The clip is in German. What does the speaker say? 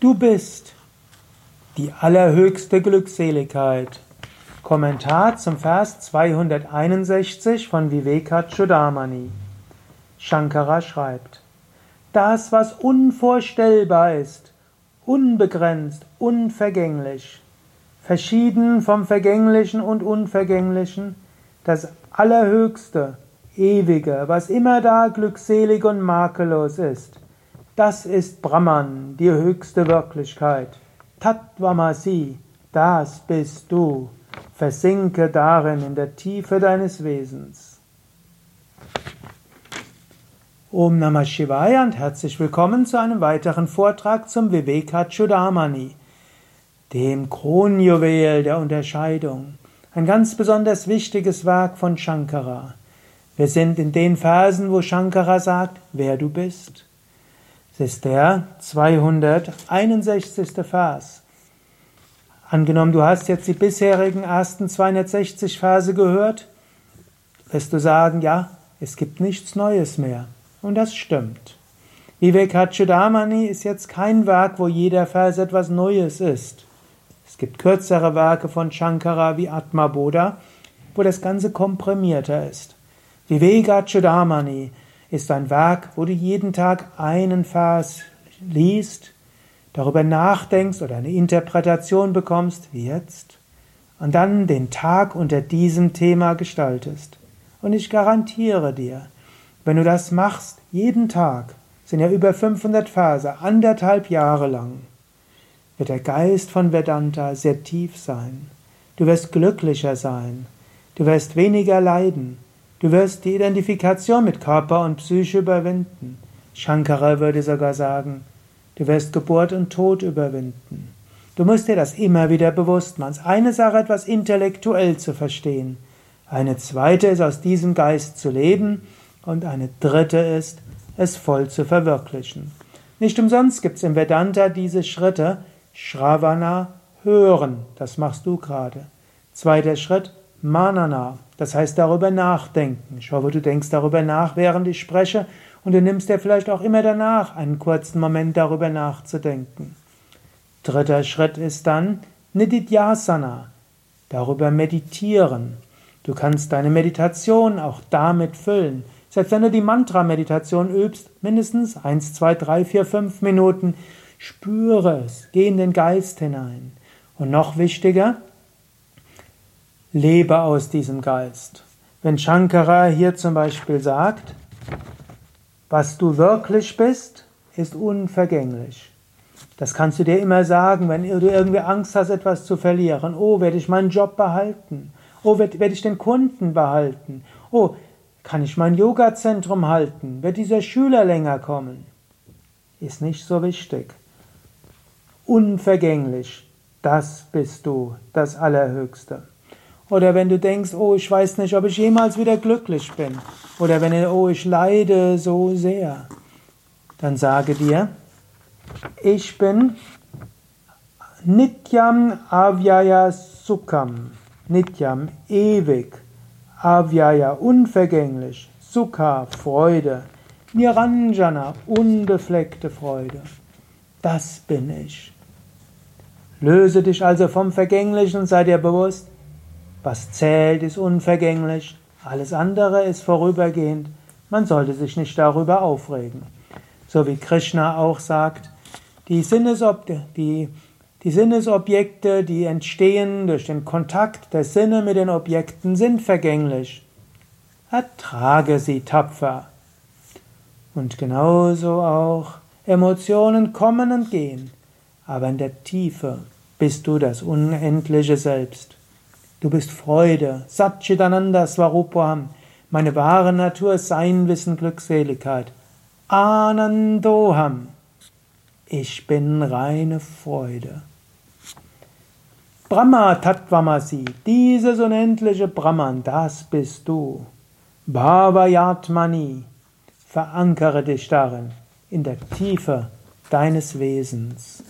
Du bist die allerhöchste Glückseligkeit. Kommentar zum Vers 261 von Vivekachudamani. Shankara schreibt, das, was unvorstellbar ist, unbegrenzt, unvergänglich, verschieden vom Vergänglichen und Unvergänglichen, das Allerhöchste, Ewige, was immer da glückselig und makellos ist, das ist Brahman, die höchste Wirklichkeit. Tattvamasi, das bist du. Versinke darin in der Tiefe deines Wesens. Om Namah Shivaya und herzlich willkommen zu einem weiteren Vortrag zum Vivekachudamani, dem Kronjuwel der Unterscheidung. Ein ganz besonders wichtiges Werk von Shankara. Wir sind in den Versen, wo Shankara sagt, wer du bist. Das ist der 261. Vers. Angenommen, du hast jetzt die bisherigen ersten 260 Verse gehört, wirst du sagen, ja, es gibt nichts Neues mehr. Und das stimmt. Vivekachudamani ist jetzt kein Werk, wo jeder Vers etwas Neues ist. Es gibt kürzere Werke von Shankara wie Atma Bodha, wo das Ganze komprimierter ist. Vivekachudamani ist ein Werk, wo du jeden Tag einen Vers liest, darüber nachdenkst oder eine Interpretation bekommst, wie jetzt, und dann den Tag unter diesem Thema gestaltest. Und ich garantiere dir, wenn du das machst, jeden Tag, sind ja über 500 Verse, anderthalb Jahre lang, wird der Geist von Vedanta sehr tief sein. Du wirst glücklicher sein. Du wirst weniger leiden. Du wirst die Identifikation mit Körper und Psyche überwinden. Shankara würde sogar sagen, du wirst Geburt und Tod überwinden. Du musst dir das immer wieder bewusst machen. Eine Sache etwas intellektuell zu verstehen. Eine zweite ist, aus diesem Geist zu leben. Und eine dritte ist, es voll zu verwirklichen. Nicht umsonst gibt es im Vedanta diese Schritte. Shravana, hören. Das machst du gerade. Zweiter Schritt, Manana, das heißt darüber nachdenken. Ich hoffe, du denkst darüber nach, während ich spreche, und du nimmst dir vielleicht auch immer danach einen kurzen Moment darüber nachzudenken. Dritter Schritt ist dann Nididhyasana, darüber meditieren. Du kannst deine Meditation auch damit füllen. Selbst wenn du die Mantra-Meditation übst, mindestens eins, zwei, drei, vier, fünf Minuten, spüre es, geh in den Geist hinein. Und noch wichtiger, lebe aus diesem Geist. Wenn Shankara hier zum Beispiel sagt, was du wirklich bist, ist unvergänglich. Das kannst du dir immer sagen, wenn du irgendwie Angst hast, etwas zu verlieren. Oh, werde ich meinen Job behalten? Oh, werde, werde ich den Kunden behalten? Oh, kann ich mein Yoga-Zentrum halten? Wird dieser Schüler länger kommen? Ist nicht so wichtig. Unvergänglich, das bist du, das Allerhöchste. Oder wenn du denkst, oh, ich weiß nicht, ob ich jemals wieder glücklich bin. Oder wenn du, oh, ich leide so sehr. Dann sage dir, ich bin Nityam Avyaya Sukham. Nityam, ewig. Avyaya, unvergänglich. Sukha, Freude. Niranjana, unbefleckte Freude. Das bin ich. Löse dich also vom Vergänglichen sei dir bewusst, was zählt, ist unvergänglich, alles andere ist vorübergehend, man sollte sich nicht darüber aufregen. So wie Krishna auch sagt, die, Sinnesob die, die Sinnesobjekte, die entstehen durch den Kontakt der Sinne mit den Objekten, sind vergänglich. Ertrage sie tapfer. Und genauso auch Emotionen kommen und gehen, aber in der Tiefe bist du das unendliche Selbst. Du bist Freude, Satchitananda Swarupam. Meine wahre Natur Sein, Wissen, Glückseligkeit. Anandoham. Ich bin reine Freude. Brahma Tattvamasi, dieses unendliche Brahman, das bist du. Bhavayatmani, verankere dich darin, in der Tiefe deines Wesens.